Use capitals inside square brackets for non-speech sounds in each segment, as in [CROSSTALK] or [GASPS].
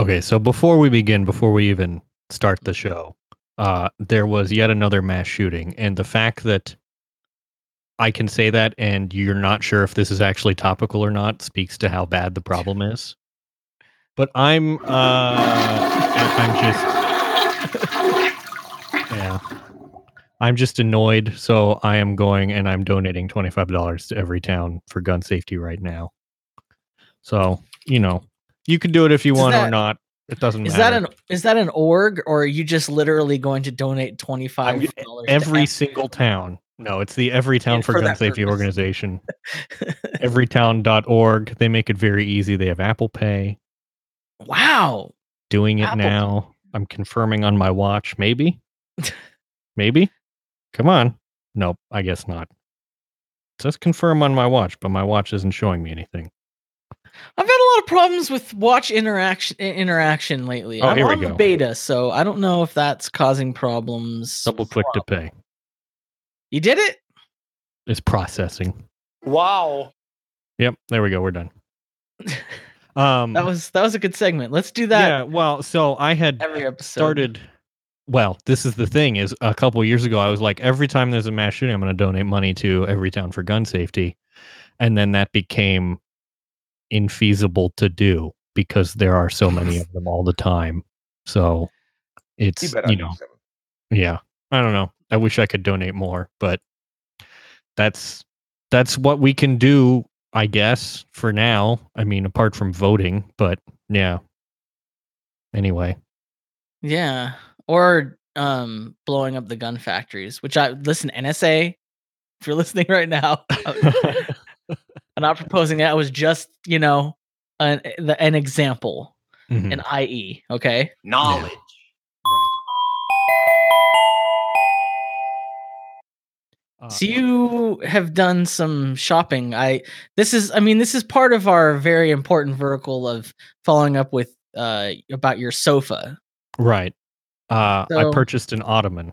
Okay, so before we begin, before we even start the show, uh, there was yet another mass shooting, and the fact that I can say that and you're not sure if this is actually topical or not speaks to how bad the problem is. But I'm, uh, I'm just, yeah, I'm just annoyed. So I am going and I'm donating twenty five dollars to every town for gun safety right now. So you know, you can do it if you Is want or not. It doesn't Is matter. that an is that an org or are you just literally going to donate twenty five dollars? every single town. No, it's the Every Town for, for Gun that Safety purpose. Organization. [LAUGHS] Everytown.org. They make it very easy. They have Apple Pay. wow. Doing it Apple now. I'm confirming on my watch. Maybe. [LAUGHS] Maybe. Come on. Nope. I guess not. It says confirm on my watch, but my watch isn't showing me anything. I've had a lot of problems with watch interaction interaction lately. Oh, I'm here we on the go. beta, so I don't know if that's causing problems. Double click to pay. You did it? It's processing. Wow. Yep. There we go. We're done. [LAUGHS] Um, That was that was a good segment. Let's do that yeah. Well, so I had every episode. started well this is the thing is a couple years ago i was like every time there's a mass shooting i'm going to donate money to every town for gun safety and then that became infeasible to do because there are so many of them all the time. So it's You you know yeah i don't know. I wish i could donate more but that's that's what we can do i guess for now. I mean apart from voting but yeah. Anyway. Yeah. Or um blowing up the gun factories, which I listen, NSA, if you're [LAUGHS] listening right now, [LAUGHS] I'm not proposing it. I was just, you know, an the, an example, Mhm. an IE, okay? Knowledge. Uh, So you have done some shopping. I this is I mean this is part of our very important vertical of following up with uh about your sofa. Right. Uh, I purchased an ottoman.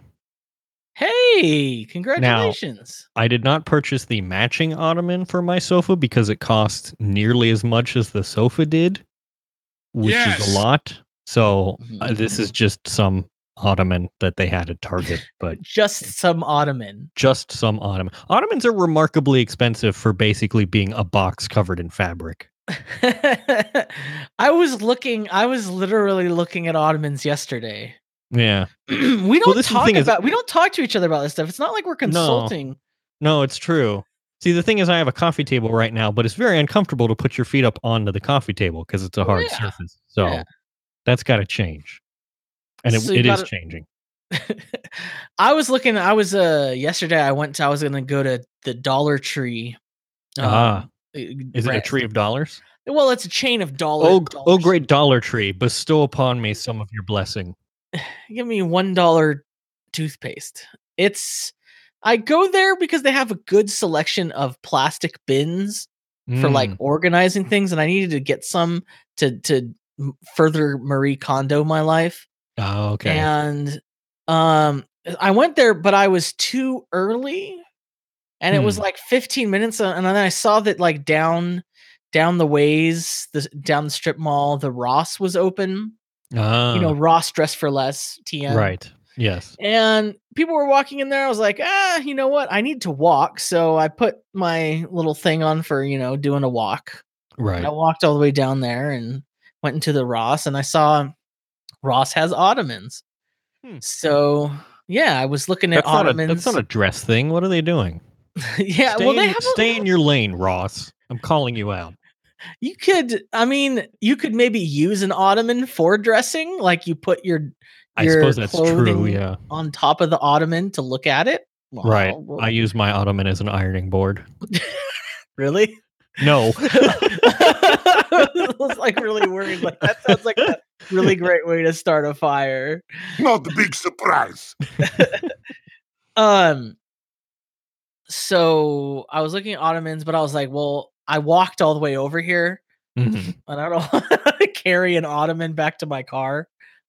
Hey, congratulations. Now, I did not purchase the matching ottoman for my sofa because it cost nearly as much as the sofa did, which is a lot. So uh, Mhm. this is just some ottoman that they had at [LAUGHS] Target, but Just some ottoman. just some ottoman. Ottomans are remarkably expensive for basically being a box covered in fabric. [LAUGHS] I was looking I was literally looking at ottomans yesterday. Yeah. [CLEARS THROAT] we don't the talk thing is- about we don't talk to each other about this stuff. It's not like we're consulting. No, it's true. See, the thing is, I have a coffee table right now, but it's very uncomfortable to put your feet up onto the coffee table because it's a hard Yeah. surface. So Yeah. that's got to change, and it, So you it is gotta- changing. [LAUGHS] I was looking. I was uh yesterday. I went. To, I was gonna go to the Dollar Tree. Ah, um, Is it a tree of dollars? Well, it's a chain of dollar. Oh, Dollar oh, great Dollar Tree! Bestow upon me some of your blessing. Give me one dollar toothpaste. It's. I go there because they have a good selection of plastic bins for like Mm, organizing things, and I needed to get some to to further Marie Kondo my life. oh, okay. and um i went there but i was too early and it was Hmm. like 15 minutes and then i saw that like down down the ways the down the strip mall the ross was open Ah, you know ross dress for less tm right? Yes. and people were walking in there i was like ah you know what i need to walk so i put my little thing on for you know doing a walk Right. I walked all the way down there and went into the Ross and I saw Ross has ottomans. Hmm. So yeah, I was looking at That's not, a, ottomans. that's not a dress thing. What are they doing? [LAUGHS] yeah, stay well they in, have a- stay in your lane, Ross. I'm calling you out. You could I mean, you could maybe use an ottoman for dressing, like you put your I suppose that's true. Yeah. on top of the ottoman to look at it. Right. Well, I use my ottoman as an ironing board. [LAUGHS] really? No. [LAUGHS] I was like really worried. Like that sounds like a really great way to start a fire. Not a big surprise. [LAUGHS] Um so I was looking at ottomans, but I was like, well, I walked all the way over here Mhm. [LAUGHS] and I don't [LAUGHS] to carry an ottoman back to my car.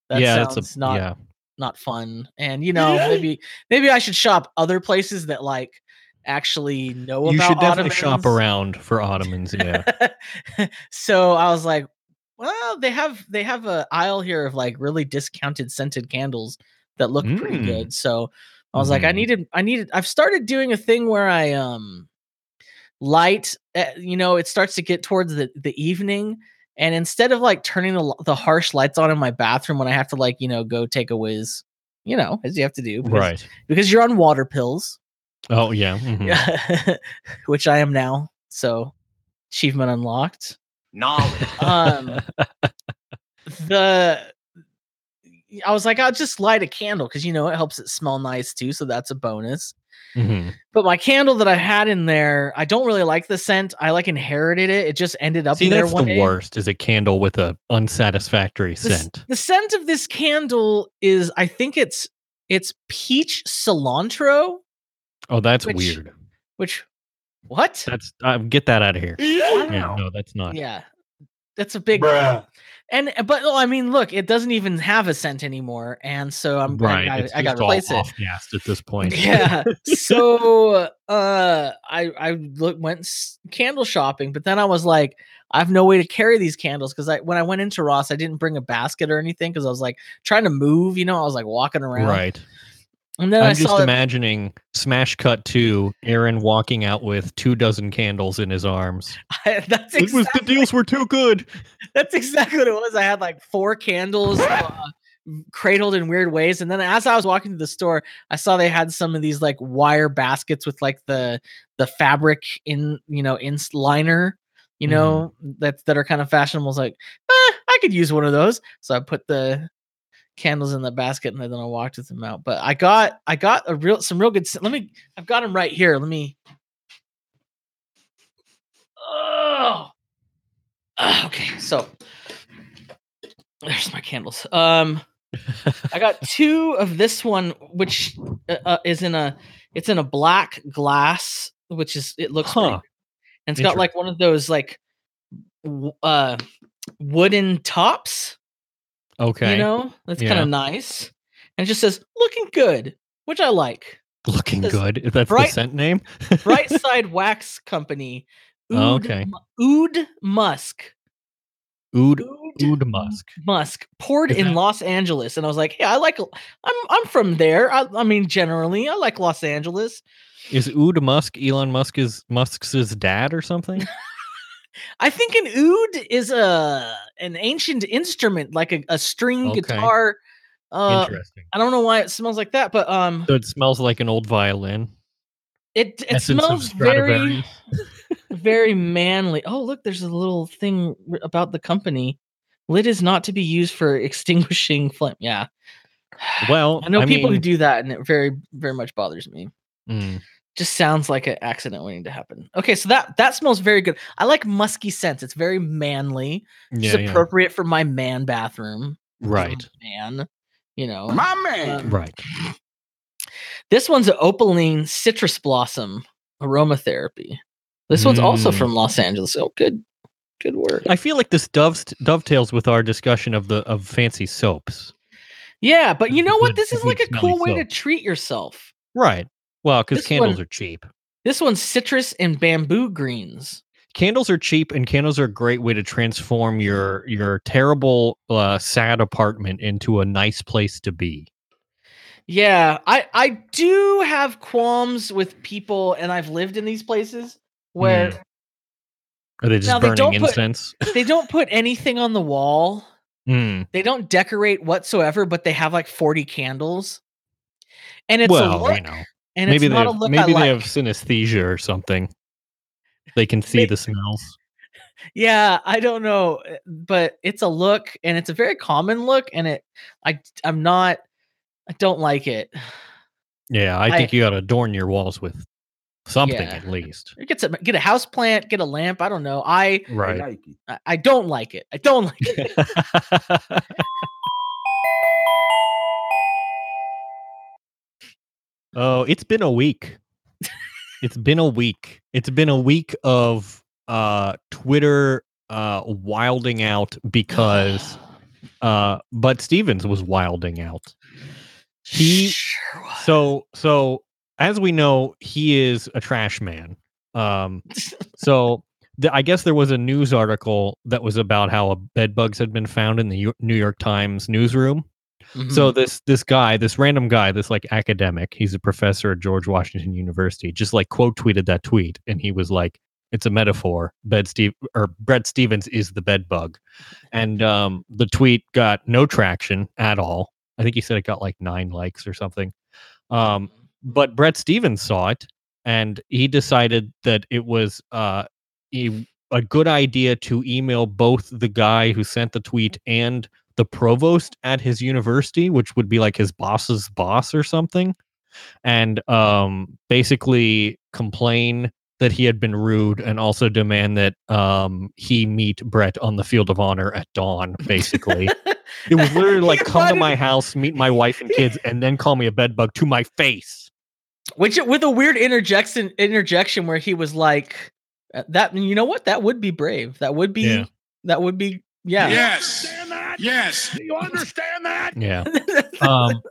That yeah, sounds a not yeah. not fun. And you know, [LAUGHS] maybe maybe I should shop other places that like actually know You about You should definitely shop around for ottomans. Yeah. so I was like, well, they have they have a aisle here of like really discounted scented candles that look pretty Mm. good. So I was like, I Mhm. needed, I needed. I've started doing a thing where I um light. Uh, you know, it starts to get towards the the evening, and instead of like turning the the harsh lights on in my bathroom when I have to like you know go take a whiz, you know, as you have to do, because, Right. Because you're on water pills, Oh yeah. mhm. yeah, [LAUGHS] which I am now. So achievement unlocked. Knowledge. Um, the I was like, I'll just light a candle because you know it helps it smell nice too, so that's a bonus. Mhm. But my candle that I had in there, I don't really like the scent. I like inherited it. It just ended up See, there that's one the day. worst. Is a candle with a unsatisfactory The scent. The scent of this candle is, I think it's it's peach cilantro, Oh, that's which- weird. which what? That's uh, get that out of here. yeah. Yeah, no, that's not. yeah, that's a big Bruh. And but well, I mean, look, it doesn't even have a scent anymore, and so I'm right. I, I, I got to replace it. at this point. [LAUGHS] yeah so [LAUGHS] uh i i look, went candle shopping but then i was like i have no way to carry these candles because i when i went into ross i didn't bring a basket or anything because i was like trying to move you know i was like walking around Right. And then i I'm just imagining smash cut to Aaron walking out with two dozen candles in his arms. [LAUGHS] that's It was the deals were too good. [LAUGHS] that's exactly what it was i had like four candles uh, cradled in weird ways and then as i was walking to the store i saw they had some of these like wire baskets with like the the fabric in you know in liner you Mhm. know that that are kind of fashionable I was like eh, i could use one of those so i put the candles in the basket and then i walked with them out. But i got i got a real some real good let me i've got them right here. Let me. Oh. Ah, okay so. There's my candles. Um [LAUGHS] I got two of this one, which uh, uh, is in a it's in a black glass, which is it looks Huh. and it's got like one of those like w- uh wooden tops, Okay. you know, that's kind of nice, and it just says looking good, which I like. Looking good. If That's bright- the scent name. Bright [LAUGHS] Side Wax Company, Oh, Oud, okay. Oud Musk, Oud Oud Musk. Musk poured Is in Los Angeles, and I was like, "Hey, I like. I'm I'm from there. I, I mean, generally, I like Los Angeles. Is Oud Musk Elon Musk is Musk's dad or something? [LAUGHS] I think an oud is a an ancient instrument, like a, a string Okay. guitar. Uh, Interesting. I don't know why it smells like that, but um, So it smells like an old violin. it it Essence smells very [LAUGHS] very manly. Oh, look, there's a little thing about the company. Lid is not to be used for extinguishing flame. Yeah, [SIGHS] Well, I know people who do that, and it very very much bothers me. mm, just sounds like an accident waiting to happen. Okay, so that that smells very good. I like musky scents. It's very manly. It's yeah, yeah. appropriate for my man bathroom. I'm Right. man. You know. My man. Um, Right. This one's an opaline citrus blossom aromatherapy. This one's also Mm. from Los Angeles. Oh, good, good work. I feel like this doves dovetails with our discussion of the of fancy soaps. Yeah, but you know what? This is like a cool way to treat yourself. Right. Well, because candles one- are cheap. This one's citrus and bamboo greens. Candles are cheap, and candles are a great way to transform your your terrible, uh, sad apartment into a nice place to be. Yeah, I I do have qualms with people, and I've lived in these places where Mm. Are they just Now, they burning don't put- incense? [LAUGHS] they don't put anything on the wall. Mm. They don't decorate whatsoever, but they have like 40 candles. And it's a Well, look, you know, and maybe it's they not a have, look maybe I they like. have synesthesia or something. They can see May- the smells. Yeah, I don't know, uh, but it's a look, and it's a very common look, and it, I, I'm not, I don't like it. Yeah, I, I- think you got to adorn your walls with something Yeah. at least. Get some, get a house plant, get a lamp. I don't know. I, I Right. I, I don't like it. I don't [LAUGHS] like it. [LAUGHS] [LAUGHS] oh, it's been a week. it's been a week. It's been a week of uh Twitter uh wilding out because [GASPS] uh Bud Stevens was wilding out. he- Sure was. So so as we know, he is a trash man. Um so the, I guess there was a news article that was about how a bed bugs had been found in the U- New York Times newsroom. So Mhm. this this guy, this random guy, this like academic, he's a professor at George Washington University, just like quote tweeted that tweet, and he was like, "It's a metaphor. Bed Steve or Bret Stephens is the bed bug," and um, the tweet got no traction at all. I think he said it got like nine likes or something. Um, but Bret Stephens saw it, and he decided that it was uh, a good idea to email both the guy who sent the tweet and the provost at his university, which would be like his boss's boss or something, and um, basically complain that he had been rude and also demand that um, he meet Bret on the field of honor at dawn. Basically, [LAUGHS] it was literally like come to my house, meet my wife and kids, and then call me a bedbug to my face. Which with a weird interjection interjection where he was like that you know what that would be brave. That would be Yeah. that would be yeah. Yes. Yes. Do you understand that? Yeah. [LAUGHS] um,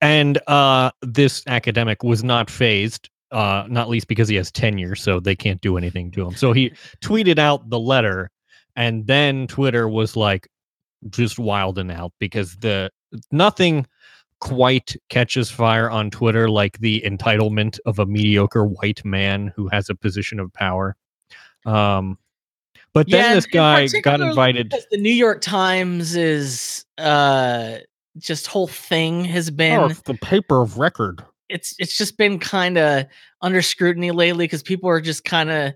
and uh, this academic was not phased, uh, not least because he has tenure, so they can't do anything to him. So he tweeted out the letter, and then Twitter was like just wilding out because the nothing quite catches fire on Twitter like the entitlement of a mediocre white man who has a position of power. Um, but then Yeah, this guy got invited. because the New York Times is uh just whole thing has been Oh, the paper of record. it's it's just been kind of under scrutiny lately because people are just kind of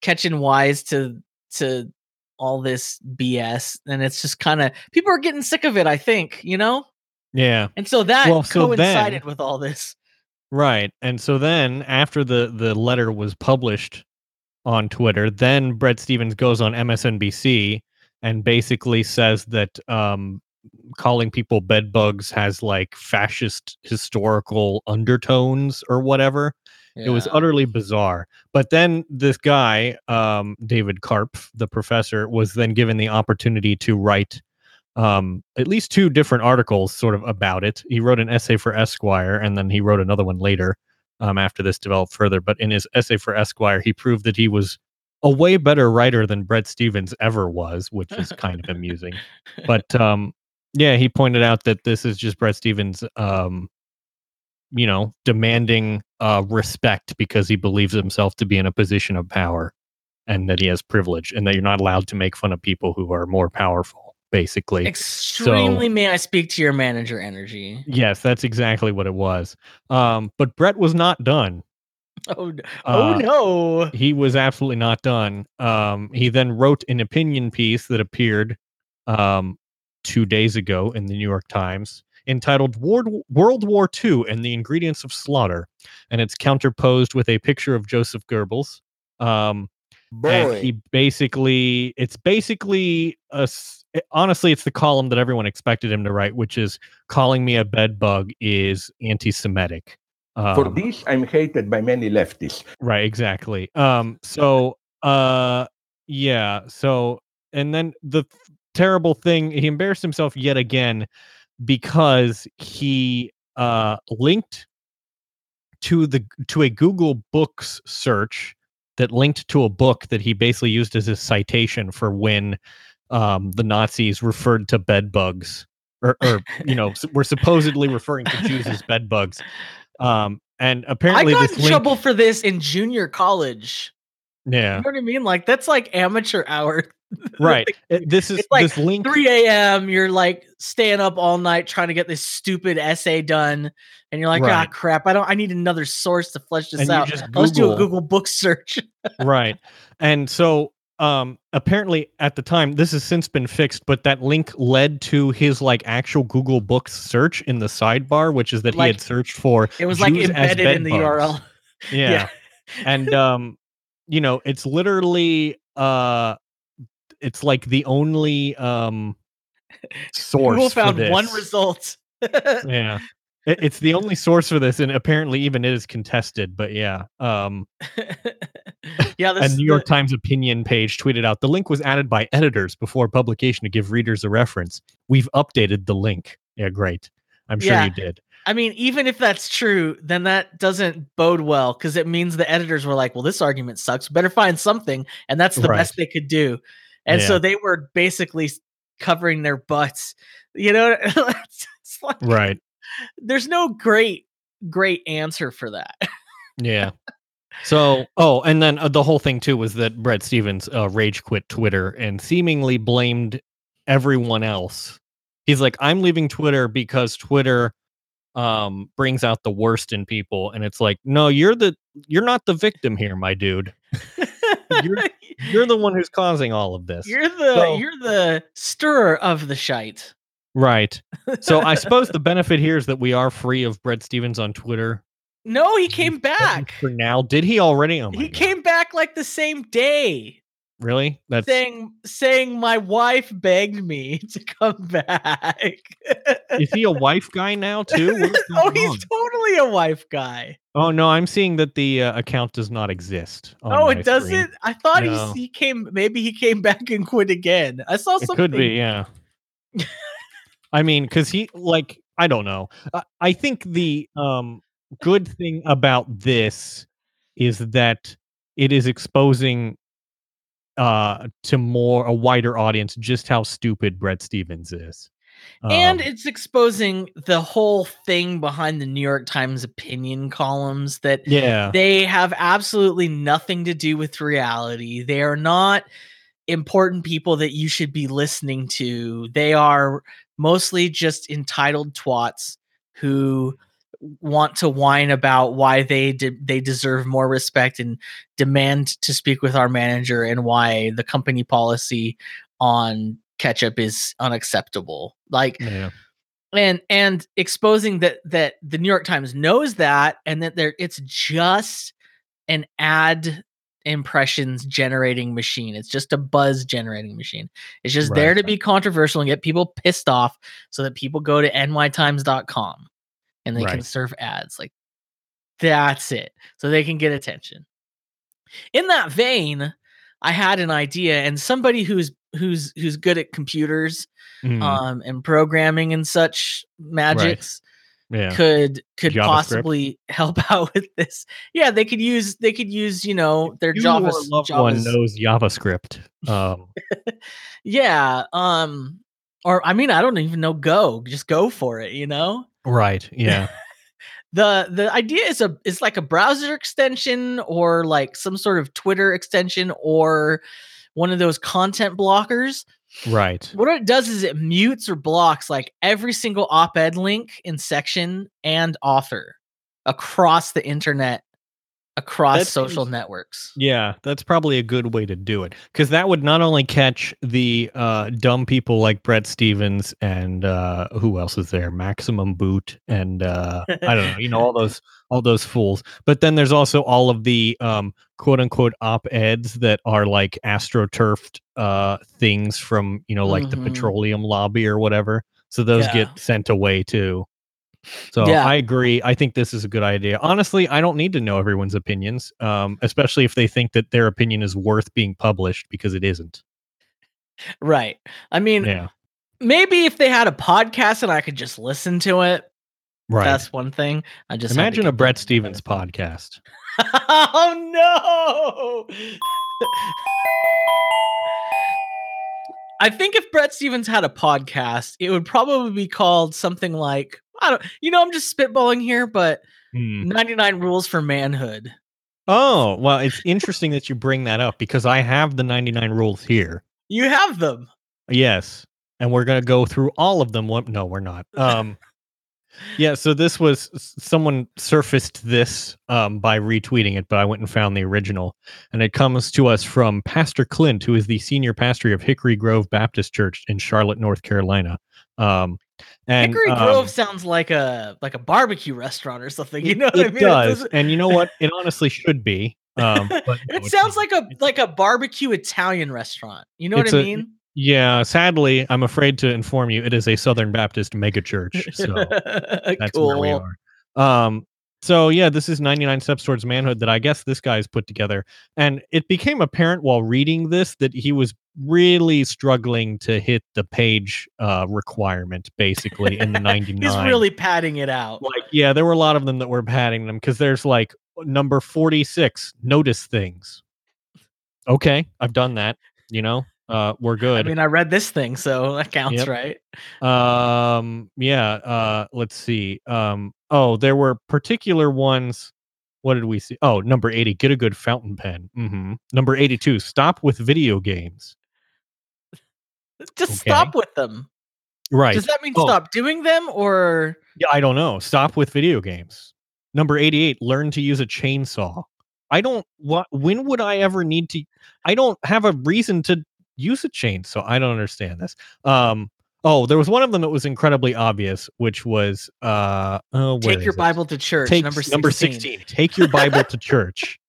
catching wise to to all this BS and it's just kind of people are getting sick of it I think you know Yeah. and so that Well, so then- coincided with all this Right. And so then after the the letter was published on Twitter, then Bret Stephens goes on MSNBC and basically says that um calling people bedbugs has like fascist historical undertones or whatever. It was utterly bizarre. But then this guy, um, David Karpf, the professor, was then given the opportunity to write um, at least two different articles sort of about it. He wrote an essay for Esquire, and then he wrote another one later um, after this developed further. But in his essay for Esquire, he proved that he was a way better writer than Bret Stephens ever was, which is kind of amusing. [LAUGHS] But um, yeah, he pointed out that this is just Bret Stephens, um, you know, demanding uh, respect because he believes himself to be in a position of power and that he has privilege and that you're not allowed to make fun of people who are more powerful, basically. extremely may I speak to your manager energy Yes, that's exactly what it was. Um, but Bret was not done. [LAUGHS] oh oh Uh, no He was absolutely not done. Um, he then wrote an opinion piece that appeared um, two days ago in the New York Times entitled World, World War II and the Ingredients of Slaughter. And it's counterposed with a picture of Joseph Goebbels. Um, and he basically, it's basically a, honestly, it's the column that everyone expected him to write, which is calling me a bed bug is anti Semitic. For this, I'm hated by many leftists. Right, exactly. Um, so uh yeah, so and then the terrible thing, he embarrassed himself yet again because he uh linked to the to a Google Books search that linked to a book that he basically used as his citation for when um the Nazis referred to bed bugs or, or you know [LAUGHS] were supposedly referring to Jews as bed bugs. Um and apparently, I got in link, trouble for this in junior college yeah you know what I mean like that's like amateur hour [LAUGHS] right It- this is It's like this link 3 a.m. You're like staying up all night trying to get this stupid essay done, and you're like, ah, Right. crap! I don't. I need another source to flesh this And out. just Let's do a Google- book search. [LAUGHS] right and so um apparently at the time this has since been fixed but that link led to his like actual google books search in the sidebar which is that he had searched for It was like Jews as embedded in the. URL. [LAUGHS] yeah, Yeah. and um you know it's literally uh it's like the only um [LAUGHS] source Google found one result. yeah [LAUGHS] It- it's the only source for this and apparently even it is contested but yeah um [LAUGHS] yeah, a New York the- Times opinion page tweeted out the link was added by editors before publication to give readers a reference. We've updated the link. Yeah, great. I'm sure Yeah. you did. I mean, even if that's true, then that doesn't bode well because it means the editors were like, "Well, this argument sucks. Better find something," and that's the Right. best they could do. And Yeah. so they were basically covering their butts. You know, [LAUGHS] like, Right. there's no great, great answer for that. Yeah. [LAUGHS] So, oh, and then uh, the whole thing too was that Bret Stephens uh, rage quit Twitter and seemingly blamed everyone else. He's like, I'm leaving Twitter because Twitter um brings out the worst in people and it's like no you're the you're not the victim here my dude You're- [LAUGHS] you're the one who's causing all of this You're the So- you're the stirrer of the shite. right so i suppose the [LAUGHS] benefit here is that we are free of bret stephens on twitter No, he came back. for now did he already oh He God. came back like the same day. Really that's saying saying my wife begged me [LAUGHS] to come back. is he a [LAUGHS] wife guy now too oh, he's on? totally a wife guy. oh no i'm seeing that the uh, account does not exist oh, it doesn't. screen. I thought No. he he came. Maybe he came [LAUGHS] back and quit again. I saw It something. could be, yeah. I mean, because he like I don't know. I, I think the um good thing about this is that it is exposing uh to more a wider audience just how stupid Bret Stephens is. and Um, it's exposing the whole thing behind the New York Times opinion columns that yeah, they have absolutely nothing to do with reality. They are not important people that you should be listening to. They are mostly just entitled twats who want to whine about why they de- they deserve more respect and demand to speak with our manager and why the company policy on ketchup is unacceptable. Like yeah, and and exposing that that the New York Times knows that and that there it's just an ad impressions generating machine. It's just a buzz generating machine. It's just there to be controversial and get people pissed off so that people go to nytimes.com and they can serve ads. Like that's it. So they can get attention. In that vein, I had an idea and somebody who's who's who's good at computers Mhm, um and programming and such magics yeah. could could JavaScript? possibly [LAUGHS] help out with this yeah they could use they could use you know their You java loved one knows JavaScript. Um, [LAUGHS] yeah um or i mean i don't even know go just go for it you know right. Yeah. [LAUGHS] the the idea is a is like a browser extension or like some sort of twitter extension or one of those content blockers Right. what it does is it mutes or blocks like every single op-ed link in section and author across the internet across That social networks Yeah, that's probably a good way to do it because that would not only catch the uh, dumb people like Bret Stephens and uh, who else is there, Maximum Boot, and uh, I don't know, you know, all [LAUGHS] those all those fools. But then there's also all of the um, quote unquote op eds that are like astroturfed uh, things from you know like the Mhm. petroleum lobby or whatever. So those Yeah. get sent away too. So Yeah. I agree. I think this is a good idea. Honestly, I don't need to know everyone's opinions, um, especially if they think that their opinion is worth being published because it isn't. right i mean Yeah, maybe if they had a podcast and i could just listen to it right. that's one thing i just Imagine a Bret Stephens [LAUGHS] podcast. oh no I think if Bret Stephens had a podcast, it would probably be called something like I don't you know, I'm just spitballing here, but Hmm. 99 rules for manhood. Oh, well, it's interesting that you bring that up because I have the 99 rules here. You have them. Yes. And we're going to go through all of them. No, we're not. Um, [LAUGHS] yeah, so this was someone surfaced this um, by retweeting it, but I went and found the original. And it comes to us from Pastor Clint, who is the senior pastor of Hickory Grove Baptist Church in Charlotte, North Carolina. Um, and Hickory um, Grove sounds like a like a barbecue restaurant or something. You know what it I mean? does. and you know what? It [LAUGHS] honestly should be. Um, [LAUGHS] no, it it's sounds like a like a barbecue Italian restaurant. You know what I a- mean? Yeah, sadly, I'm afraid to inform you, it is a Southern Baptist megachurch. So [LAUGHS] that's cool. where we are. Um, So yeah, this is 99 Steps Towards Manhood that I guess this guy's put together. And it became apparent while reading this that he was really struggling to hit the page uh, requirement basically in the [LAUGHS] 99. He's really padding it out. like yeah, there were a lot of them that were padding them because there's like number 46, notice things. Okay, I've done that, you know. Uh we're good. I mean, I read this thing, so [LAUGHS] that counts, Yep. right? Um, yeah. Uh, let's see. Um, oh, there were particular ones. What did we see? Oh, number eighty. Get a good fountain pen. hmm Number eighty-two. Stop with video games. [LAUGHS] Just Okay. stop with them. Right. Does that mean Oh. stop doing them or yeah, I don't know. Stop with video games. Number eighty-eight. Learn to use a chainsaw. I don't. What? When would I ever need to? I don't have a reason to use a chain, so I don't understand this. Um. Oh, there was one of them that was incredibly obvious, which was uh. oh, take your it? Bible to church? Take number 16. number 16. Take your Bible to church.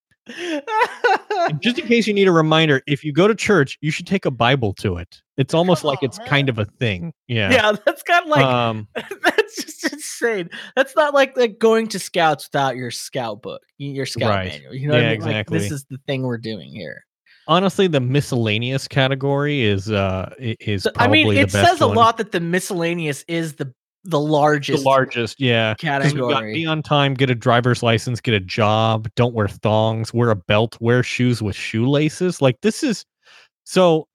Just in case you need a reminder, if you go to church, you should take a Bible to it. It's almost like it's on, kind of a thing. Yeah. yeah, that's kind of like um [LAUGHS] that's just insane. That's not like like going to scouts without your scout book, your scout Right. manual. You know what Yeah, I mean? Like, this is the thing we're doing here. Honestly the miscellaneous category is uh is I probably mean, the it says a one. lot that the miscellaneous is the the largest. the largest, yeah. 'Cause we got category. be on time, get a driver's license, get a job, don't wear thongs, wear a belt, wear shoes with shoelaces. Like this is so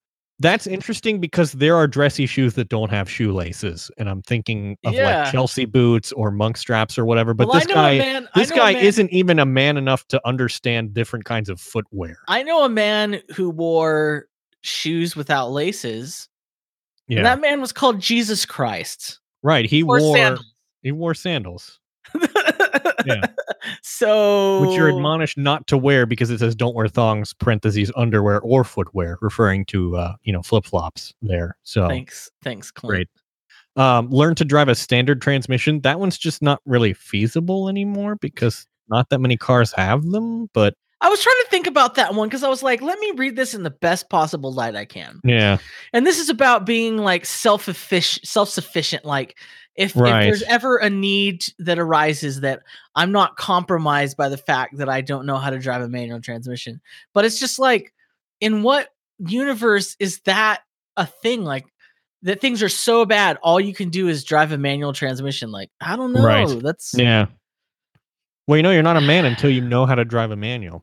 that's interesting because there are dressy shoes that don't have shoelaces. And I'm thinking of Yeah. like Chelsea boots or monk straps or whatever. But Well, this guy man. This guy isn't even a man enough to understand different kinds of footwear. I know a man who wore shoes without laces. Yeah. And that man was called Jesus Christ. right. He Or wore sandals. he wore sandals. Yeah. So [LAUGHS] which you're admonished not to wear because it says don't wear thongs parentheses underwear or footwear referring to uh you know flip-flops there so Thanks, thanks, Clint. great um learn to drive a standard transmission that one's just not really feasible anymore because not that many cars have them but I was trying to think about that one because I was like, let me read this in the best possible light I can. yeah And this is about being like self efficient, self sufficient. Like if, if there's ever a need that arises that I'm not compromised by the fact that I don't know how to drive a manual transmission. But it's just like, in what universe is that a thing? Like that things are so bad, all you can do is drive a manual transmission. Like, I don't know. Right. That's yeah well you know you're not a man until you know how to drive a manual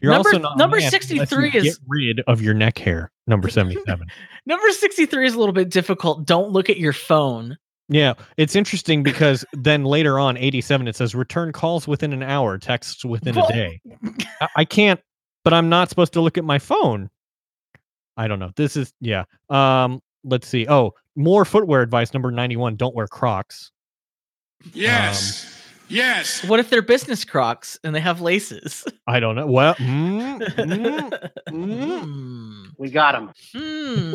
you're Number- also not number you 63 is- get rid of your neck hair number [LAUGHS] 77 number 63 is a little bit difficult. Don't look at your phone. Yeah, it's interesting because then later on, 87, it says return calls within an hour, texts within Well- a day. I, I can't, but I'm not supposed to look at my phone. I don't know. This is, yeah. Um, let's see. Oh, more footwear advice. Number 91, don't wear Crocs. Yes. Yes. What if they're business crocs and they have laces? I don't know. Well, [LAUGHS] mm, mm, mm. We got him. Hmm.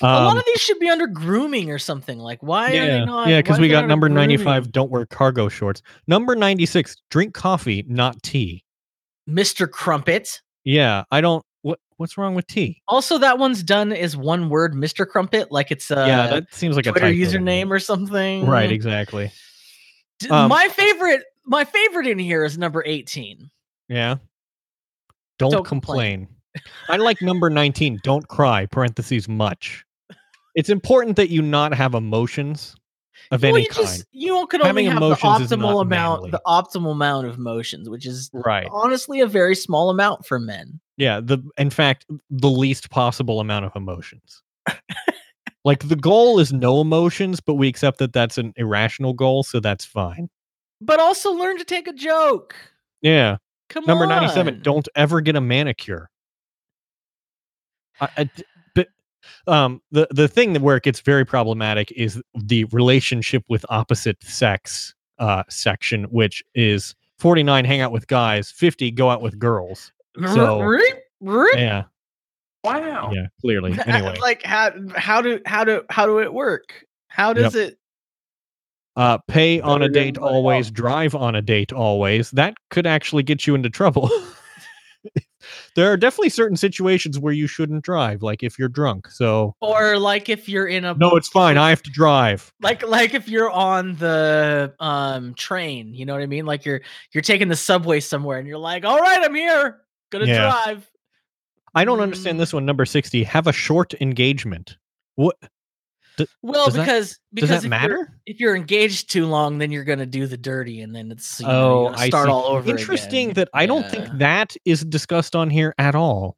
a lot Um, of these should be under grooming or something. Like, why are they yeah, not? yeah, because we got number under 95, don't wear cargo shorts. Number 96, drink coffee, not tea. Mr. Crumpet. Yeah, I don't, what, what's wrong with tea? Also, that one's done as one word, Mr. Crumpet, like it's a yeah, that seems like a Twitter typo to me. username or something. Right, exactly. Um, my favorite, my favorite in here is number 18. Yeah. Don't, Don't complain. [LAUGHS] I like number 19. Don't cry. Parentheses much. It's important that you not have emotions of well, any you kind. just you can Having only have the optimal amount, manly. the optimal amount of emotions, which is Right. honestly a very small amount for men. Yeah. The in fact, the least possible amount of emotions. [LAUGHS] like the goal is no emotions, but we accept that that's an irrational goal, so that's fine. But also learn to take a joke. Yeah. Come Number on. 97, don't ever get a manicure. I, I but um the the thing that where it gets very problematic is the relationship with opposite sex uh section which is 49 hang out with guys 50 go out with girls So- yeah Wow. yeah clearly [LAUGHS] anyway like how how do how do how do it work? How does it? uh pay on a date than my always drive on a date always that could actually get you into trouble [LAUGHS] there are definitely certain situations where you shouldn't drive, like if you're drunk. So Or like if you're in a no, it's fine. I have to drive. like like if you're on the um train, you know what I mean? Like you're you're taking the subway somewhere and you're like, "All right, I'm here. Gonna Yeah. drive." I don't understand Mm. this one. Number sixty. Have a short engagement. What Well, Does that- because because does that if matter? You're, if you're engaged too long, then you're gonna do the dirty, and then it's you know, Oh, I start all over. Interesting again. that I don't think that is discussed on here at all.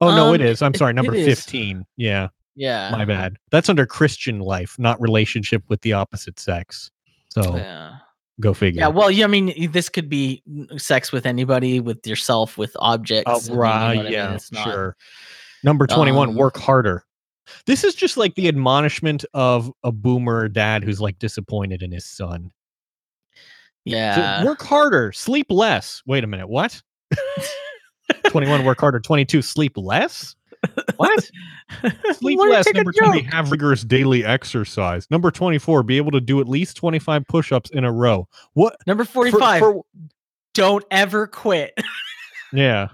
Oh no, it Um. I'm sorry. Number is. fifteen. Yeah, Yeah. my bad. That's under Christian life, not relationship with the opposite sex. So Yeah. Go figure. Yeah. Well, yeah. I mean, this could be sex with anybody, with yourself, with objects. Oh, mean, you know right. I mean? yeah, not- sure. Number 21, Um, work harder. This is just like the admonishment of a boomer dad who's like disappointed in his son. So Yeah. work harder, sleep less. Wait a minute, what? [LAUGHS] 21, work harder. 22, sleep less? What? [LAUGHS] Sleep less. Number 20, joke. have rigorous daily exercise. Number 24, be able to do at least 25 push ups in a row. What? Number for- 45. for- don't ever quit. [LAUGHS] yeah.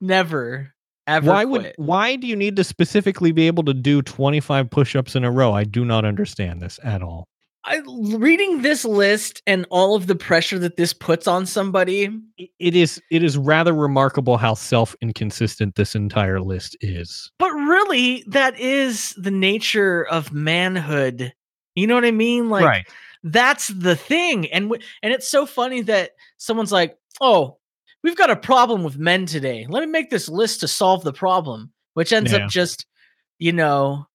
Never. Ever why quit. would why do you need to specifically be able to do 25 push-ups in a row i do not understand this at all I reading this list and all of the pressure that this puts on somebody. It is it is rather remarkable how self-inconsistent this entire list is But really, that is the nature of manhood. You know what I mean? Like right that's the thing. And w- and it's so funny that someone's like, "Oh, we've got a problem with men today. Let me make this list to solve the problem," which ends Yeah. up just, you know,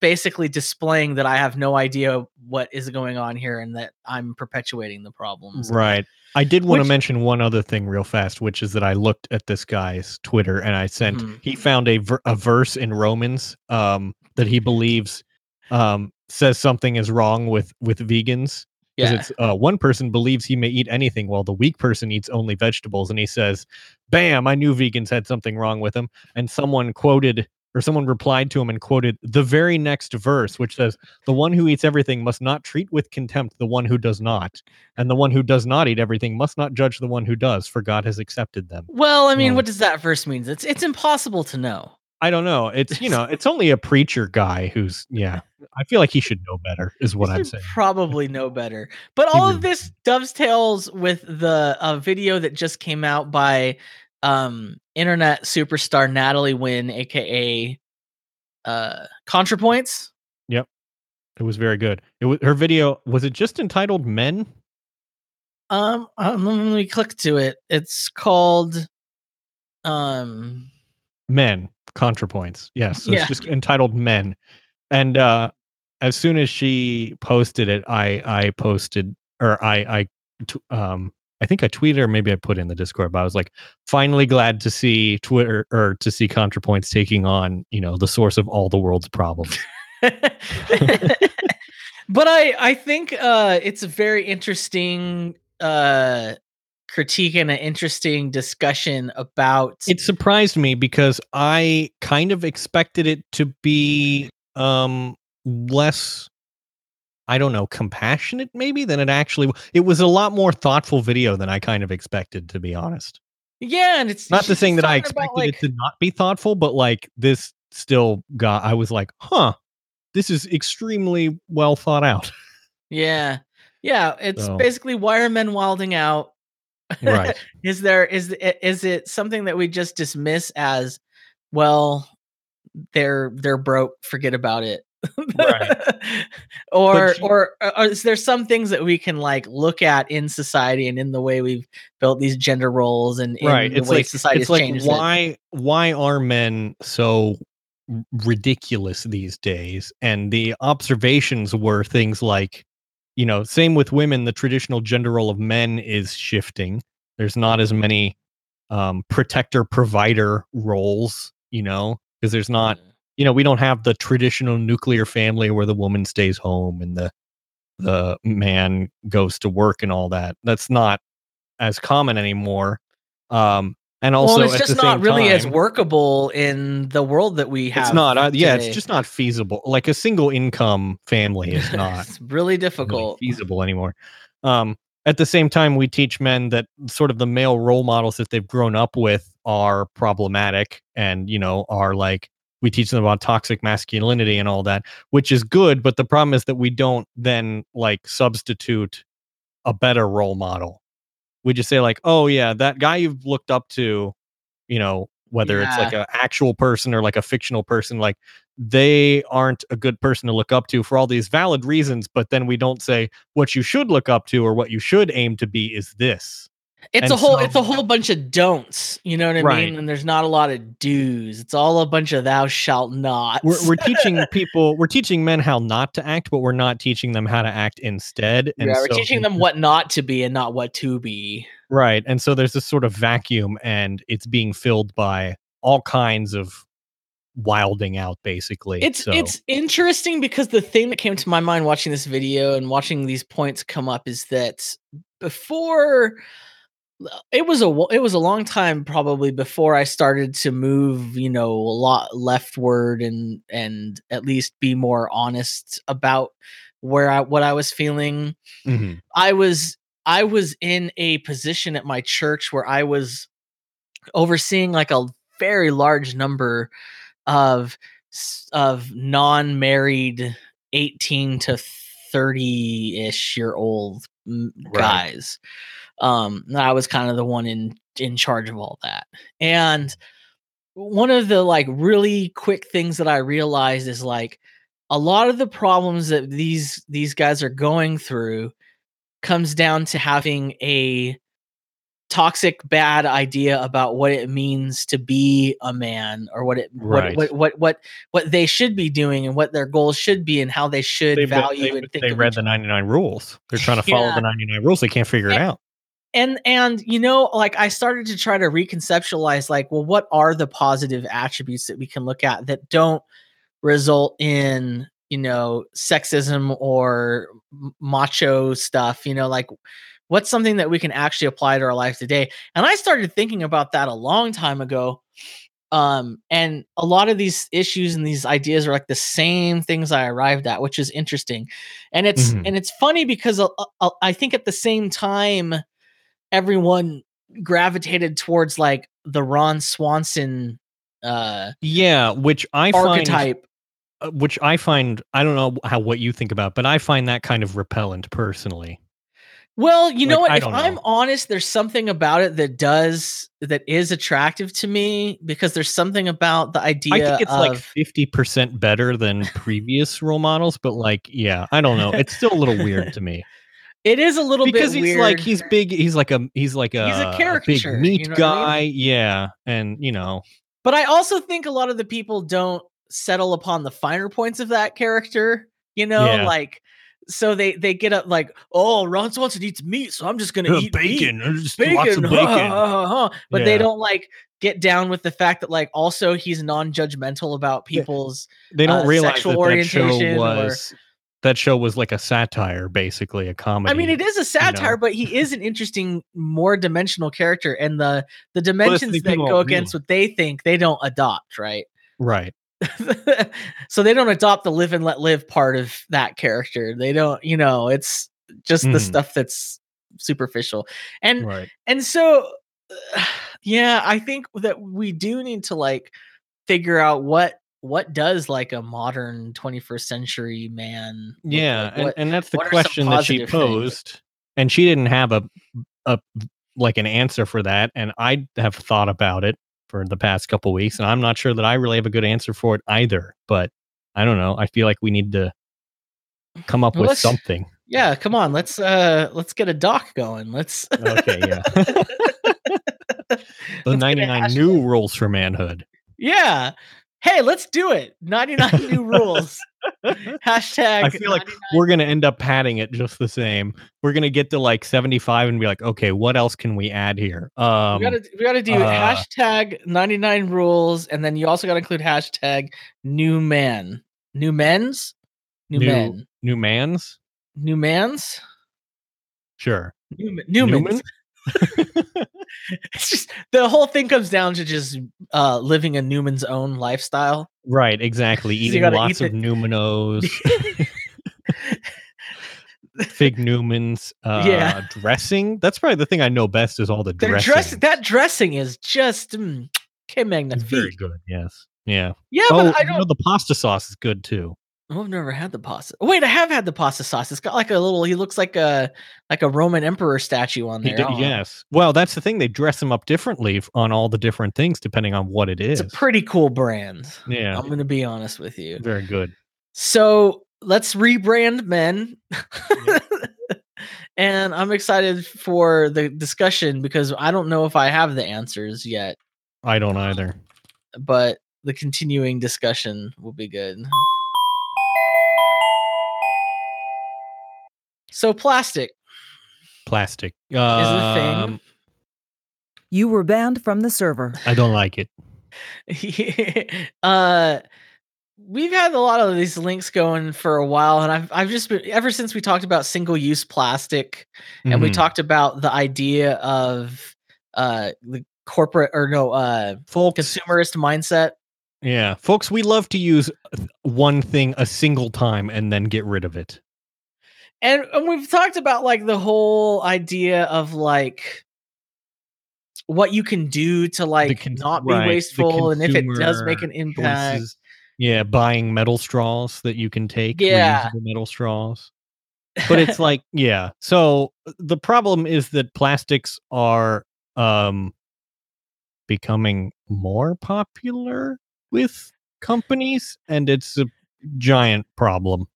basically displaying that I have no idea what is going on here and that I'm perpetuating the problems. right i did want to mention one other thing real fast which is that i looked at this guy's twitter and i sent Mhm. he found a, ver- a verse in romans um that he believes um says something is wrong with with vegans because Yeah. it's uh, one person believes he may eat anything while the weak person eats only vegetables and he says bam i knew vegans had something wrong with them and someone quoted or someone replied to him and quoted the very next verse which says the one who eats everything must not treat with contempt the one who does not and the one who does not eat everything must not judge the one who does for god has accepted them Well, I mean, Well- what does that verse mean? It's it's impossible to know. i don't know it's you know it's only a preacher guy who's yeah i feel like he should know better is what i'm saying Probably know better. But all of this dovetails with the uh, video that just came out by um, internet superstar Natalie Wynn, aka uh, ContraPoints. Yep, it was very good it was her video was it just entitled men Um, um, let me click to it. It's called um men contrapoints yes so Yeah. it's just entitled men and uh as soon as she posted it i i posted or i i t- um i think i tweeted or maybe i put in the discord but i was like finally glad to see twitter or to see contrapoints taking on you know the source of all the world's problems. [LAUGHS] But I I think uh it's a very interesting uh critique and an interesting discussion about it surprised me because i kind of expected it to be um less i don't know compassionate maybe than it actually it was a lot more thoughtful video than i kind of expected to be honest yeah, and it's not the saying that i talking about, expected like, it to not be thoughtful but like this still got i was like huh this is extremely well thought out Yeah. Yeah, it's So- basically why are men wilding out? right [LAUGHS] is there is is it something that we just dismiss as well they're they're broke, forget about it. Right. [LAUGHS] or she- or uh, is there some things that we can like look at in society and in the way we've built these gender roles and in right the it's way like society it's has like changed it? why why are men so ridiculous these days and the observations were things like you know same with women the traditional gender role of men is shifting there's not as many um protector provider roles you know because there's not you know we don't have the traditional nuclear family where the woman stays home and the the man goes to work and all that that's not as common anymore um and also well, it's just not really as workable in the world that we have. it's not uh, yeah it's just not feasible like a single income family is [LAUGHS] not it's really really difficult. feasible anymore um at the same time we teach men that sort of the male role models that they've grown up with are problematic and you know are like we teach them about toxic masculinity and all that which is good but the problem is that we don't then like substitute a better role model we just say like oh yeah that guy you've looked up to you know whether it's like Yeah. an actual person or like a fictional person like they aren't a good person to look up to for all these valid reasons but then we don't say what you should look up to or what you should aim to be is this It's And a whole so- it's a whole bunch of don'ts, you know what I Right. mean? And there's not a lot of do's. It's all a bunch of thou shalt not. we're, we're [LAUGHS] teaching people we're teaching men how not to act but we're not teaching them how to act instead and yeah, we're so- teaching them what not to be and not what to be. right and so there's this sort of vacuum and it's being filled by all kinds of wilding out basically It's so, it's interesting because the thing that came to my mind watching this video and watching these points come up is that before it was a it was a long time probably before I started to move, you know, a lot leftward and and at least be more honest about where I what I was feeling. Mhm. I was I was in a position at my church where I was overseeing like a very large number of of non-married 18 to 30ish year old Right. guys. Um and I was kind of the one in in charge of all that. And one of the like really quick things that I realized is like a lot of the problems that these these guys are going through comes down to having a toxic bad idea about what it means to be a man or what it Right. what, what what what what they should be doing and what their goals should be and how they should They've- value they, and think they read the 99 rules they're trying to follow Yeah. the 99 rules they can't figure it out and and you know like i started to try to reconceptualize like well what are the positive attributes that we can look at that don't result in you know sexism or macho stuff you know like what's something that we can actually apply to our life today and i started thinking about that a long time ago um and a lot of these issues and these ideas are like the same things i arrived at which is interesting and it's Mhm. and it's funny because uh, i think at the same time everyone gravitated towards like the ron swanson uh yeah which i archetype uh, which i find i don't know how what you think about but i find that kind of repellent personally Well, you know what? I If I'm know. honest, there's something about it that does that is attractive to me because there's something about the idea I think it's of like 50% better than previous role models, but like, yeah, I don't know. It's still a little weird to me [LAUGHS] it is a little because bit he's weird. like, he's big. He's like a, he's like a, He's a big meat you know what I mean? guy. Yeah. And you know, but I also think a lot of the people don't settle upon the finer points of that character. You know, Yeah. like so they they get up like, oh, Ron Swanson eats meat, so I'm just gonna uh, [LAUGHS] eat bacon, just bacon, lots of [LAUGHS] bacon. huh, huh, huh. but Yeah. they don't like get down with the fact that like also he's non-judgmental about people's They don't uh, realize sexual that that show orientation or- was, that show was like a satire, basically a comedy. I mean, it is a satire, know? but he is an interesting, more dimensional character, and the the dimensions thing that go against what they think they don't adopt, right? right. [LAUGHS] so they don't adopt the live and let live part of that character. They don't, you know, it's just the Mhm. stuff that's superficial, and Right. and so [SIGHS] yeah, I think that we do need to like figure out what what does like a modern 21st century man Yeah, like? and, What- and that's the what are some question that she positive things? posed, and she didn't have a a like an answer for that, and I have thought about it for the past couple weeks, and I'm not sure that I really have a good answer for it either. But I don't know. I feel like we need to come up Well, with something. Yeah, come on, let's uh let's get a doc going. Let's Okay, yeah. [LAUGHS] the Let's 99 new rules for manhood. Yeah. Hey, let's do it. 99 new rules. [LAUGHS] Hashtag I feel like we're gonna end up padding it just the same. We're gonna get to like 75 and be like, okay, what else can we add here? Um, we gotta we gotta do uh, hashtag 99 rules, and then you also gotta include hashtag new man. New men's? New, New- men. new man's, New man's? sure. New, ma- Newman's. Newman? [LAUGHS] it's just the whole thing comes down to just uh living a Newman's own lifestyle. Right, exactly. Eating lots eat of Newman-O's. [LAUGHS] Fig Newman's uh, Yeah. dressing. That's probably the thing I know best is all the Their dressing. dress that dressing is just mm, que It's very good. Yes. Yeah. Yeah, oh, but I you know, don't. the pasta sauce is good too. Oh, I've never had the pasta. Wait, I have had the pasta sauce. It's got like a little. He looks like a like a Roman emperor statue on there. did- I oh. yes. Well, that's the thing. They dress them up differently on all the different things depending on what it is. It's a pretty cool brand. yeah. I'm gonna be honest with you. Very good. So let's rebrand men. [LAUGHS] and I'm excited for the discussion because I don't know if I have the answers yet, I don't uh, either. but the continuing discussion will be good. So plastic Plastic. is a thing. Um, You were banned from the server. I don't like it. [LAUGHS] uh we've had a lot of these links going for a while and I've I've just been ever since we talked about single use plastic and we Mhm. talked about the idea of uh the corporate or no uh folks. consumerist mindset. Yeah, folks, we love to use one thing a single time and then get rid of it. And, and we've talked about like the whole idea of like what you can do to like con- not be right, wasteful and if it does make an impact. Choices. Yeah, buying metal straws that you can take. Yeah. metal straws. [LAUGHS] But it's like, yeah. So uh, the problem is that plastics are um becoming more popular with companies, and it's a giant problem.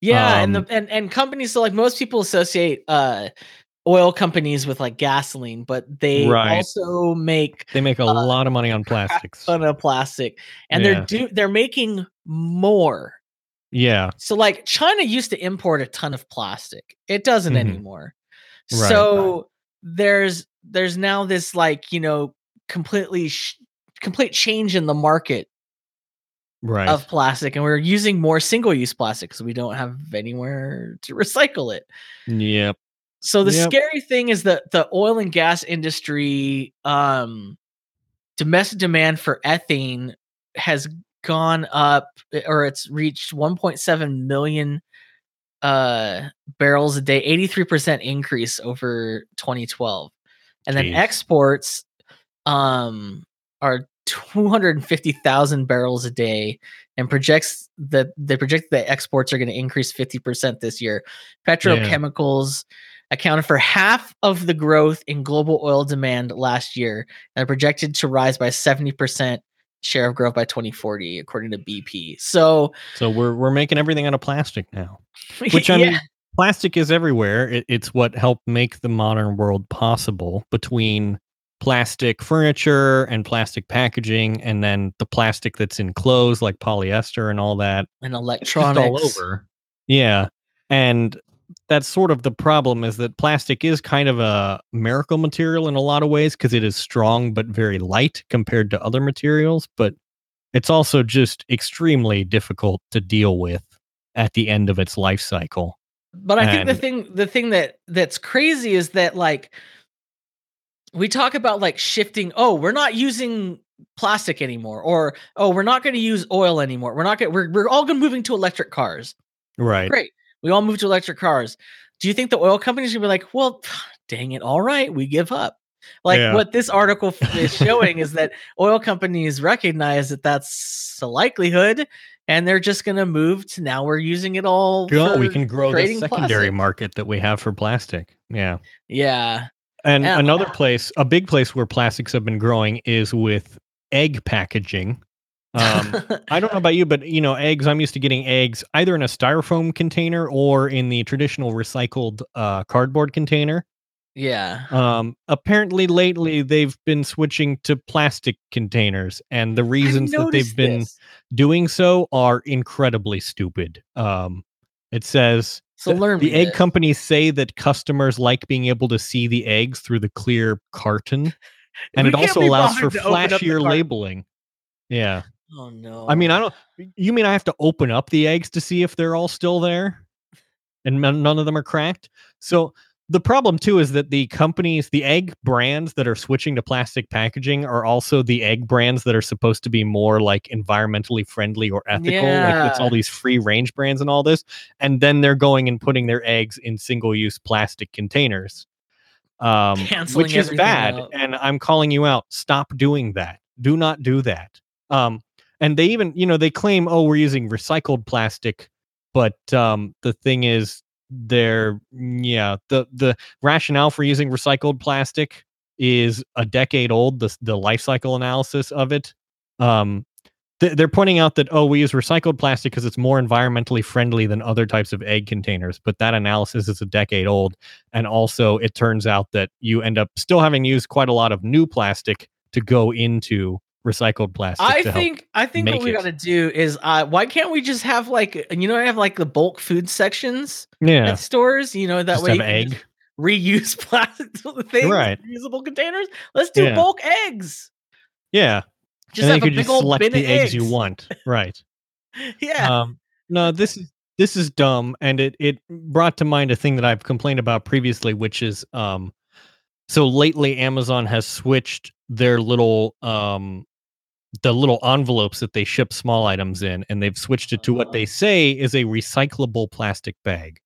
Yeah, and Um, the and and companies so like most people associate uh oil companies with like gasoline, but they Right. also make They make a Uh, lot of money on [LAUGHS] plastics. A ton of plastic and Yeah. they're do they're making more. Yeah. So like China used to import a ton of plastic. It doesn't Mhm. anymore. Right. So there's there's now this like, you know, completely sh- complete change in the market Right. of plastic and we're using more single-use plastic because we don't have anywhere to recycle it. yep. So the Yep. scary thing is that the oil and gas industry, um, domestic demand for ethane has gone up, eh, or it's reached 1.7 million uh, barrels a day, 83% increase over 2012, and then exports um, are 250,000 barrels a day, and projects that they project that exports are going to increase 50% this year. Petrochemicals accounted for half of the growth in global oil demand last year and are projected to rise by 70% share of growth by 2040 according to BP. So So we're we're making everything out of plastic now. [LAUGHS] Which I yeah, mean, plastic is everywhere. It, it's what helped make the modern world possible between plastic furniture and plastic packaging, and then the plastic that's in clothes like polyester and all that. and electronics all over. Yeah, and that's sort of the problem is that plastic is kind of a miracle material in a lot of ways because it is strong but very light compared to other materials, but it's also just extremely difficult to deal with at the end of its life cycle. But I think the thing the thing that that's crazy is that like we talk about like shifting, oh, we're not using plastic anymore or oh, we're not going to use oil anymore. We're not going we're we're all going to moving to electric cars. Right. Great. We all move to electric cars. Do you think the oil companies to be like, "Well, [SIGHS] dang it, all right, we give up." Like Yeah. what this article is showing is that [LAUGHS] oil companies recognize that that's a likelihood and they're just going to move to now we're using it all Yeah, we can grow the secondary plastic. market that we have for plastic. Yeah. Yeah. And Yeah. another place, a big place where plastics have been growing is with egg packaging. Um, [LAUGHS] I don't know about you, but you know, eggs. I'm used to getting eggs either in a styrofoam container or in the traditional recycled uh, cardboard container. yeah. Um, apparently, lately they've been switching to plastic containers, and the reasons that they've been this. doing so are incredibly stupid. Um, it says So the- learn the egg companies say that customers like being able to see the eggs through the clear carton, and We it also allows for bothered to open up the flashier labeling. Yeah. Oh no. I mean, I don't. You mean I have to open up the eggs to see if they're all still there, and none of them are cracked? So the problem too is that the companies, the egg brands that are switching to plastic packaging are also the egg brands that are supposed to be more like environmentally friendly or ethical. Like it's all these free range brands and all this. And then they're going and putting their eggs in single use plastic containers. Um, which is bad. out. And I'm calling you out. Stop doing that. Do not do that. Um, and they even, you know, they claim, oh, we're using recycled plastic, but um, the thing is, they're yeah, the the rationale for using recycled plastic is a decade old. The the life cycle analysis of it, um, th- they're pointing out that oh, we use recycled plastic because it's more environmentally friendly than other types of egg containers. But that analysis is a decade old, and also it turns out that you end up still having used quite a lot of new plastic to go into recycled plastic. I think I think what we got to do is uh why can't we just have like you know I have like the bulk food sections yeah, at stores you know that just way you can egg. [LAUGHS] reuse plastic [LAUGHS] things Right. reusable containers let's do Yeah. bulk eggs Yeah, just and have a big old select bin the of eggs you want. Right. [LAUGHS] yeah Um, no, this is this is dumb, and it it brought to mind a thing that I've complained about previously, which is um, so lately Amazon has switched their little um, the little envelopes that they ship small items in, and they've switched it to what they Oh. say is a recyclable plastic bag.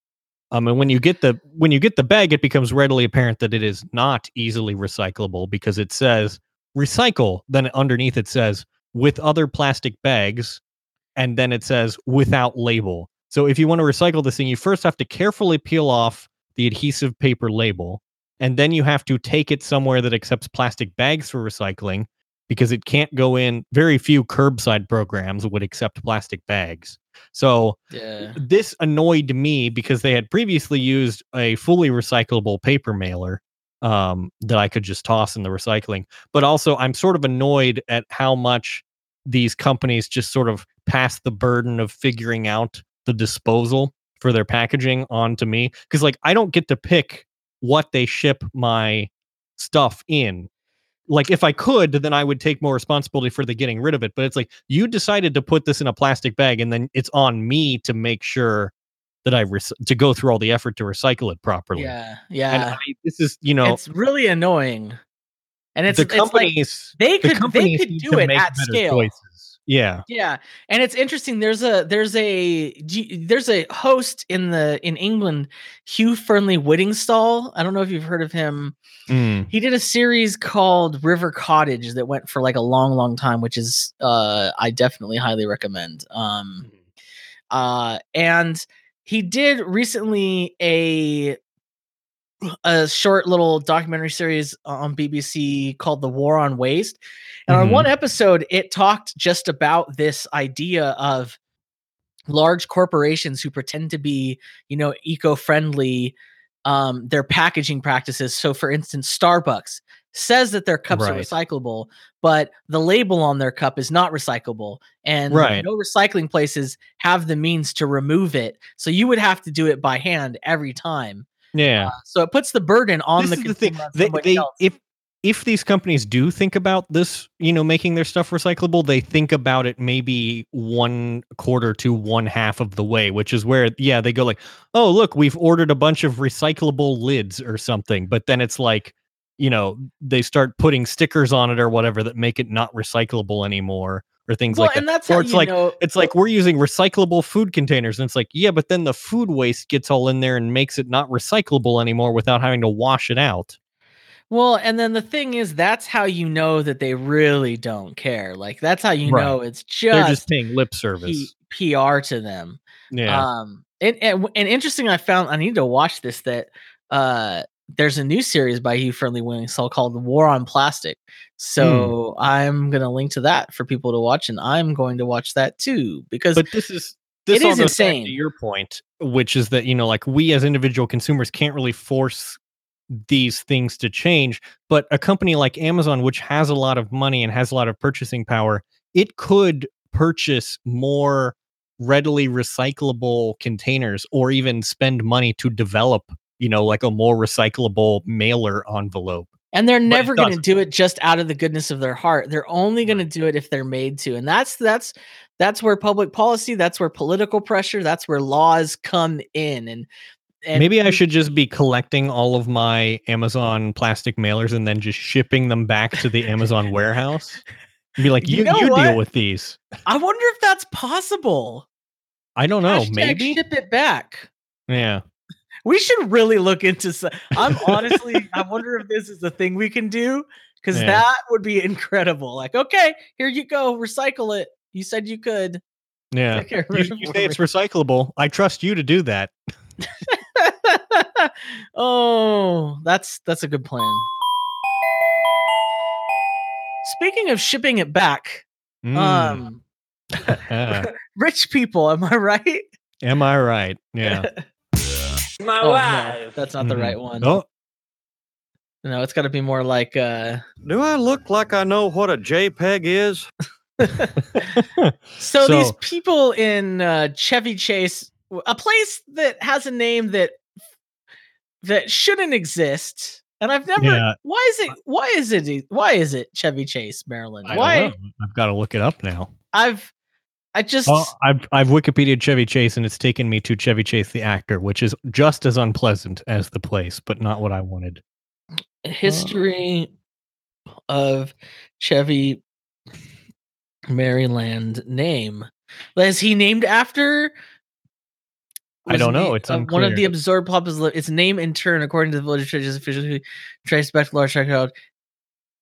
Um, and when you get the when you get the bag, it becomes readily apparent that it is not easily recyclable because it says recycle. Then underneath it says with other plastic bags, and then it says without label. So if you want to recycle this thing, you first have to carefully peel off the adhesive paper label, and then you have to take it somewhere that accepts plastic bags for recycling because it can't go in. Very few curbside programs would accept plastic bags. So yeah this annoyed me because they had previously used a fully recyclable paper mailer um, that I could just toss in the recycling. But also, I'm sort of annoyed at how much these companies just sort of pass the burden of figuring out the disposal for their packaging onto me. Because, like, I don't get to pick what they ship my stuff in. Like, if I could, then I would take more responsibility for the getting rid of it. But it's like, you decided to put this in a plastic bag, and then it's on me to make sure that I rec- to go through all the effort to recycle it properly. yeah And yeah I, this is, you know, it's really annoying and it's the it's like companies they the could they could do it at scale choices. Yeah. Yeah, and it's interesting. There's a there's a there's a host in the in England, Hugh Fearnley-Whittingstall. I don't know if you've heard of him. Mm. He did a series called River Cottage that went for like a long, long time, which is uh I definitely highly recommend. Um, uh, and he did recently a a short little documentary series on BBC called The War on Waste. And on one episode, it talked just about this idea of large corporations who pretend to be, you know, eco-friendly, um, their packaging practices. So, for instance, Starbucks says that their cups are recyclable, but the label on their cup is not recyclable, and Right. no recycling places have the means to remove it. So you would have to do it by hand every time. Yeah. Uh, so it puts the burden on this the the thing. on They, they if if these companies do think about this, you know, making their stuff recyclable, they think about it maybe one quarter to one half of the way, which is where, yeah, they go like, oh, look, we've ordered a bunch of recyclable lids or something. But then it's like, you know, they start putting stickers on it or whatever that make it not recyclable anymore or things well, like that. and that's Or it's like, know. It's like we're using recyclable food containers. And it's like, yeah, but then the food waste gets all in there and makes it not recyclable anymore without having to wash it out. Well, and then the thing is, that's how you know that they really don't care. Like that's how you Right. know it's just They're just just, paying lip service. P- PR to them. yeah. Um, and, and and interesting, I found I need to watch this. That uh, there's a new series by Hugh Fearnley-Whittingstall called "The War on Plastic." So Hmm. I'm gonna link to that for people to watch, and I'm going to watch that too because but this is this it is insane. to your point, which is that you know, like we as individual consumers can't really force these things to change. But a company like Amazon, which has a lot of money and has a lot of purchasing power, it could purchase more readily recyclable containers or even spend money to develop, you know, like a more recyclable mailer envelope. And they're never going to do it just out of the goodness of their heart. They're only going to do it if they're made to. And that's that's that's where public policy, that's where political pressure, that's where laws come in. And and Maybe I should just be collecting all of my Amazon plastic mailers and then just shipping them back to the Amazon warehouse. And be like, You you, know you, deal with these. I wonder if that's possible. I don't know. Hashtag maybe. ship it back. Yeah. We should really look into. I'm honestly, I wonder if this is a thing we can do because Yeah. that would be incredible. Like, okay, here you go, recycle it. You said you could. Yeah. Take care of You, you say it's recyclable. I trust you to do that. [LAUGHS] oh, that's that's a good plan. Speaking of shipping it back, Mm. um, [LAUGHS] [LAUGHS] rich people, am I right? am I right? Yeah. My Oh, wife. no, that's not the Mhm. right one. Oh, No, it's got to be more like uh Do I look like I know what a JPEG is? [LAUGHS] So, these people in uh, Chevy Chase, a place that has a name that that shouldn't exist, and I've never. Yeah. Why is it? Why is it? Why is it Chevy Chase, Maryland? I don't Why? know. I've got to look it up now. I've, I just I've I've Wikipedia Chevy Chase and it's taken me to Chevy Chase the actor, which is just as unpleasant as the place, but not what I wanted. history of Chevy Maryland name. Is he named after? I don't know, it's uh, one of the absorbed popular. Its name, in turn, according to the village churches, officially traced back to large called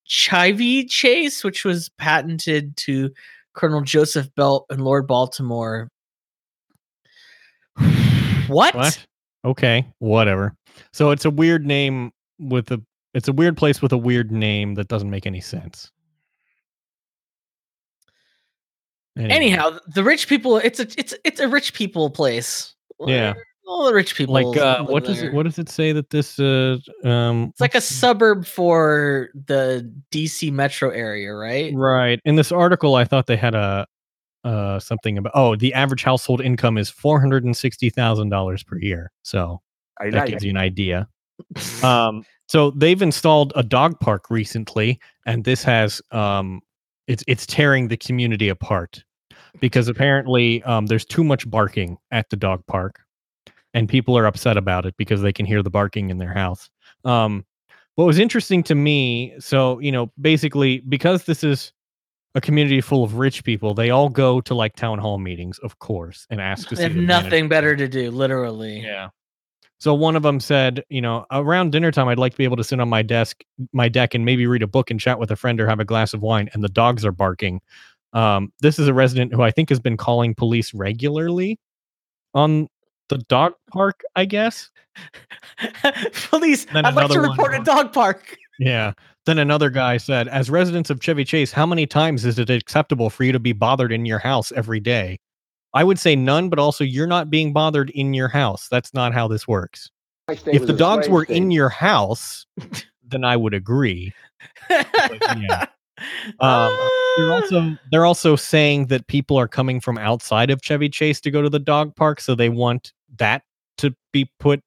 Chivy Chase, which was patented to Colonel Joseph Belt and Lord Baltimore. [SIGHS] What? What? Okay, whatever. So it's a weird name with a it's a weird place with a weird name that doesn't make any sense. Anyway, Anyhow, the rich people. It's a it's it's a rich people place. Yeah. All the rich people. like uh, what does there. it what does it say that this uh um It's like a suburb for the DC metro area, right? right in this article I thought they had a uh something about oh the average household income is four hundred and sixty thousand dollars per year so I that like gives it. you an idea. [LAUGHS] Um, so they've installed a dog park recently, and this has um, it's it's tearing the community apart because apparently um, there's too much barking at the dog park, and people are upset about it because they can hear the barking in their house. Um, what was interesting to me, so you know, basically because this is a community full of rich people, they all go to like town hall meetings, of course, and ask to They see have the manager. nothing better to do, literally. Yeah. So one of them said, you know, around dinner time, I'd like to be able to sit on my desk, my deck, and maybe read a book and chat with a friend or have a glass of wine. And the dogs are barking. Um, this is a resident who I think has been calling police regularly on the dog park. I guess. [LAUGHS] Police, Then I'd like to another one report a dog park. Yeah. Then another guy said, as residents of Chevy Chase, how many times is it acceptable for you to be bothered in your house every day? I would say none, but also you're not being bothered in your house. That's not how this works. If the dogs were state. in your house, then I would agree. yeah. [LAUGHS] Um, They're Ah. also they're also saying that people are coming from outside of Chevy Chase to go to the dog park, so they want that to be put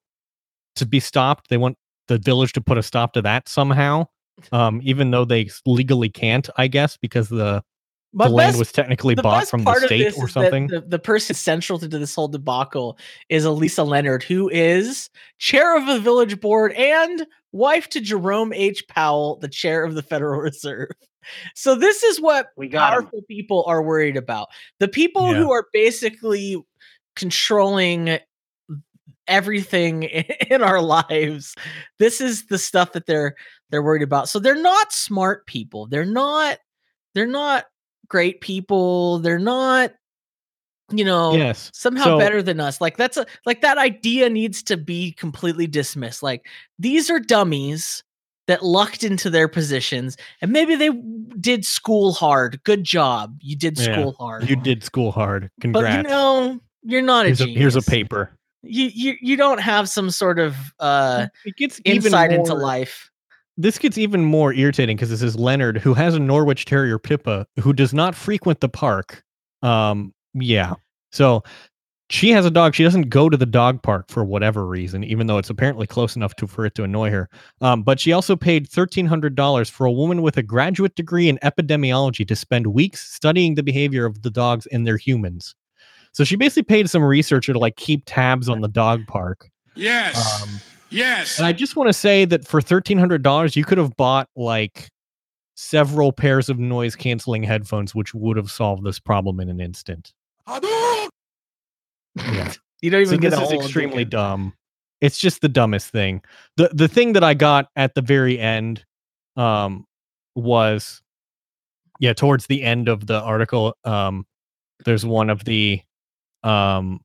to be stopped. They want the village to put a stop to that somehow. [LAUGHS] Um, even though they legally can't, I guess, because the, My the land was technically the bought from the state or something. The, the person central to this whole debacle is Elissa Leonard, who is chair of the village board and wife to Jerome H. Powell, the chair of the Federal [LAUGHS] Reserve. So this is what We got 'em. powerful people are worried about. The people Yeah. who are basically controlling everything [LAUGHS] in our lives. This is the stuff that they're they're worried about. So they're not smart people. They're not they're not great people. They're not you know yes. somehow So- better than us. Like that's a like that idea needs to be completely dismissed. Like these are dummies that lucked into their positions and maybe they did school hard. Good job. You did Yeah, school hard. You did school hard. but Congrats. you know, you're not a here's, a, genius. here's a paper. You, you you don't have some sort of uh It gets insight into life. this gets even more irritating because this is Leonard who has a Norwich Terrier Pippa who does not frequent the park. Um, yeah. So she has a dog. She doesn't go to the dog park for whatever reason, even though it's apparently close enough to for it to annoy her. Um, but she also paid thirteen hundred dollars for a woman with a graduate degree in epidemiology to spend weeks studying the behavior of the dogs and their humans. So she basically paid some researcher to like keep tabs on the dog park. Yes. Um, yes. and I just want to say that for thirteen hundred dollars, you could have bought like several pairs of noise canceling headphones, which would have solved this problem in an instant. Yeah. You don't even so get this is extremely ticket. dumb. It's just the dumbest thing. the The thing that I got at the very end, um, was, yeah, towards the end of the article, um, there's one of the, um,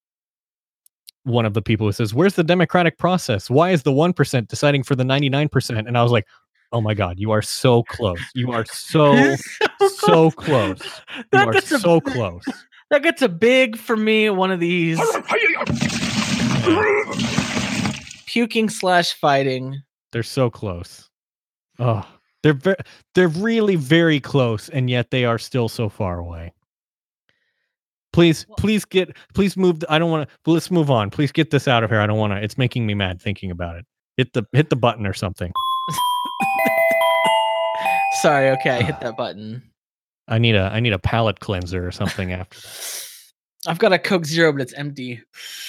one of the people who says, "Where's the democratic process? Why is the one percent deciding for the ninety nine percent?" And I was like, "Oh my god, you are so close! You are so so close! [LAUGHS] You are so close!" That gets a big for me. One of these puking slash fighting. They're so close. Oh, they're ve- they're really very close, and yet they are still so far away. Please, please get, please move. I don't want to. Let's move on. Please get this out of here. I don't want to. It's making me mad thinking about it. Hit the hit the button or something. [LAUGHS] Sorry. Okay, I hit ah. that button. I need a I need a palate cleanser or something [LAUGHS] after. I've got a Coke Zero, but it's empty.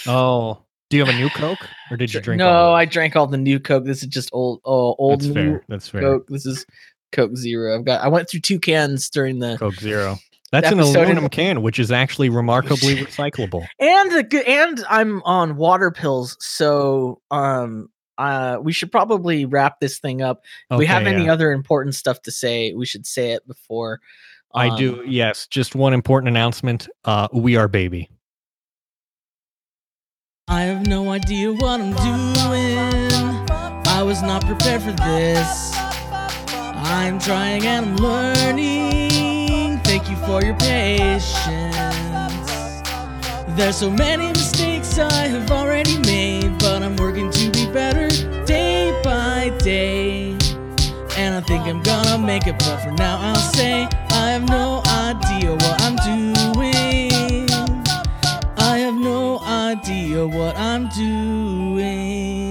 Oh, do you have a new [SIGHS] Coke or did you drink? No, I drank all the new Coke. This is just old, oh, old That's new fair. That's fair. Coke. This is Coke Zero. I've got. I went through two cans during the Coke Zero. That's an episode in- aluminum can, which is actually remarkably [LAUGHS] recyclable. and the and I'm on water pills, so um uh we should probably wrap this thing up. If we have Okay, any yeah. other important stuff to say, we should say it before. I um, do. Yes, just one important announcement. Uh, we are baby. I have no idea what I'm doing. I was not prepared for this. I'm trying and I'm learning for your patience. There's so many mistakes I have already made, but I'm working to be better day by day. And I think I'm gonna make it, but for now I'll say I have no idea what I'm doing. I have no idea what I'm doing.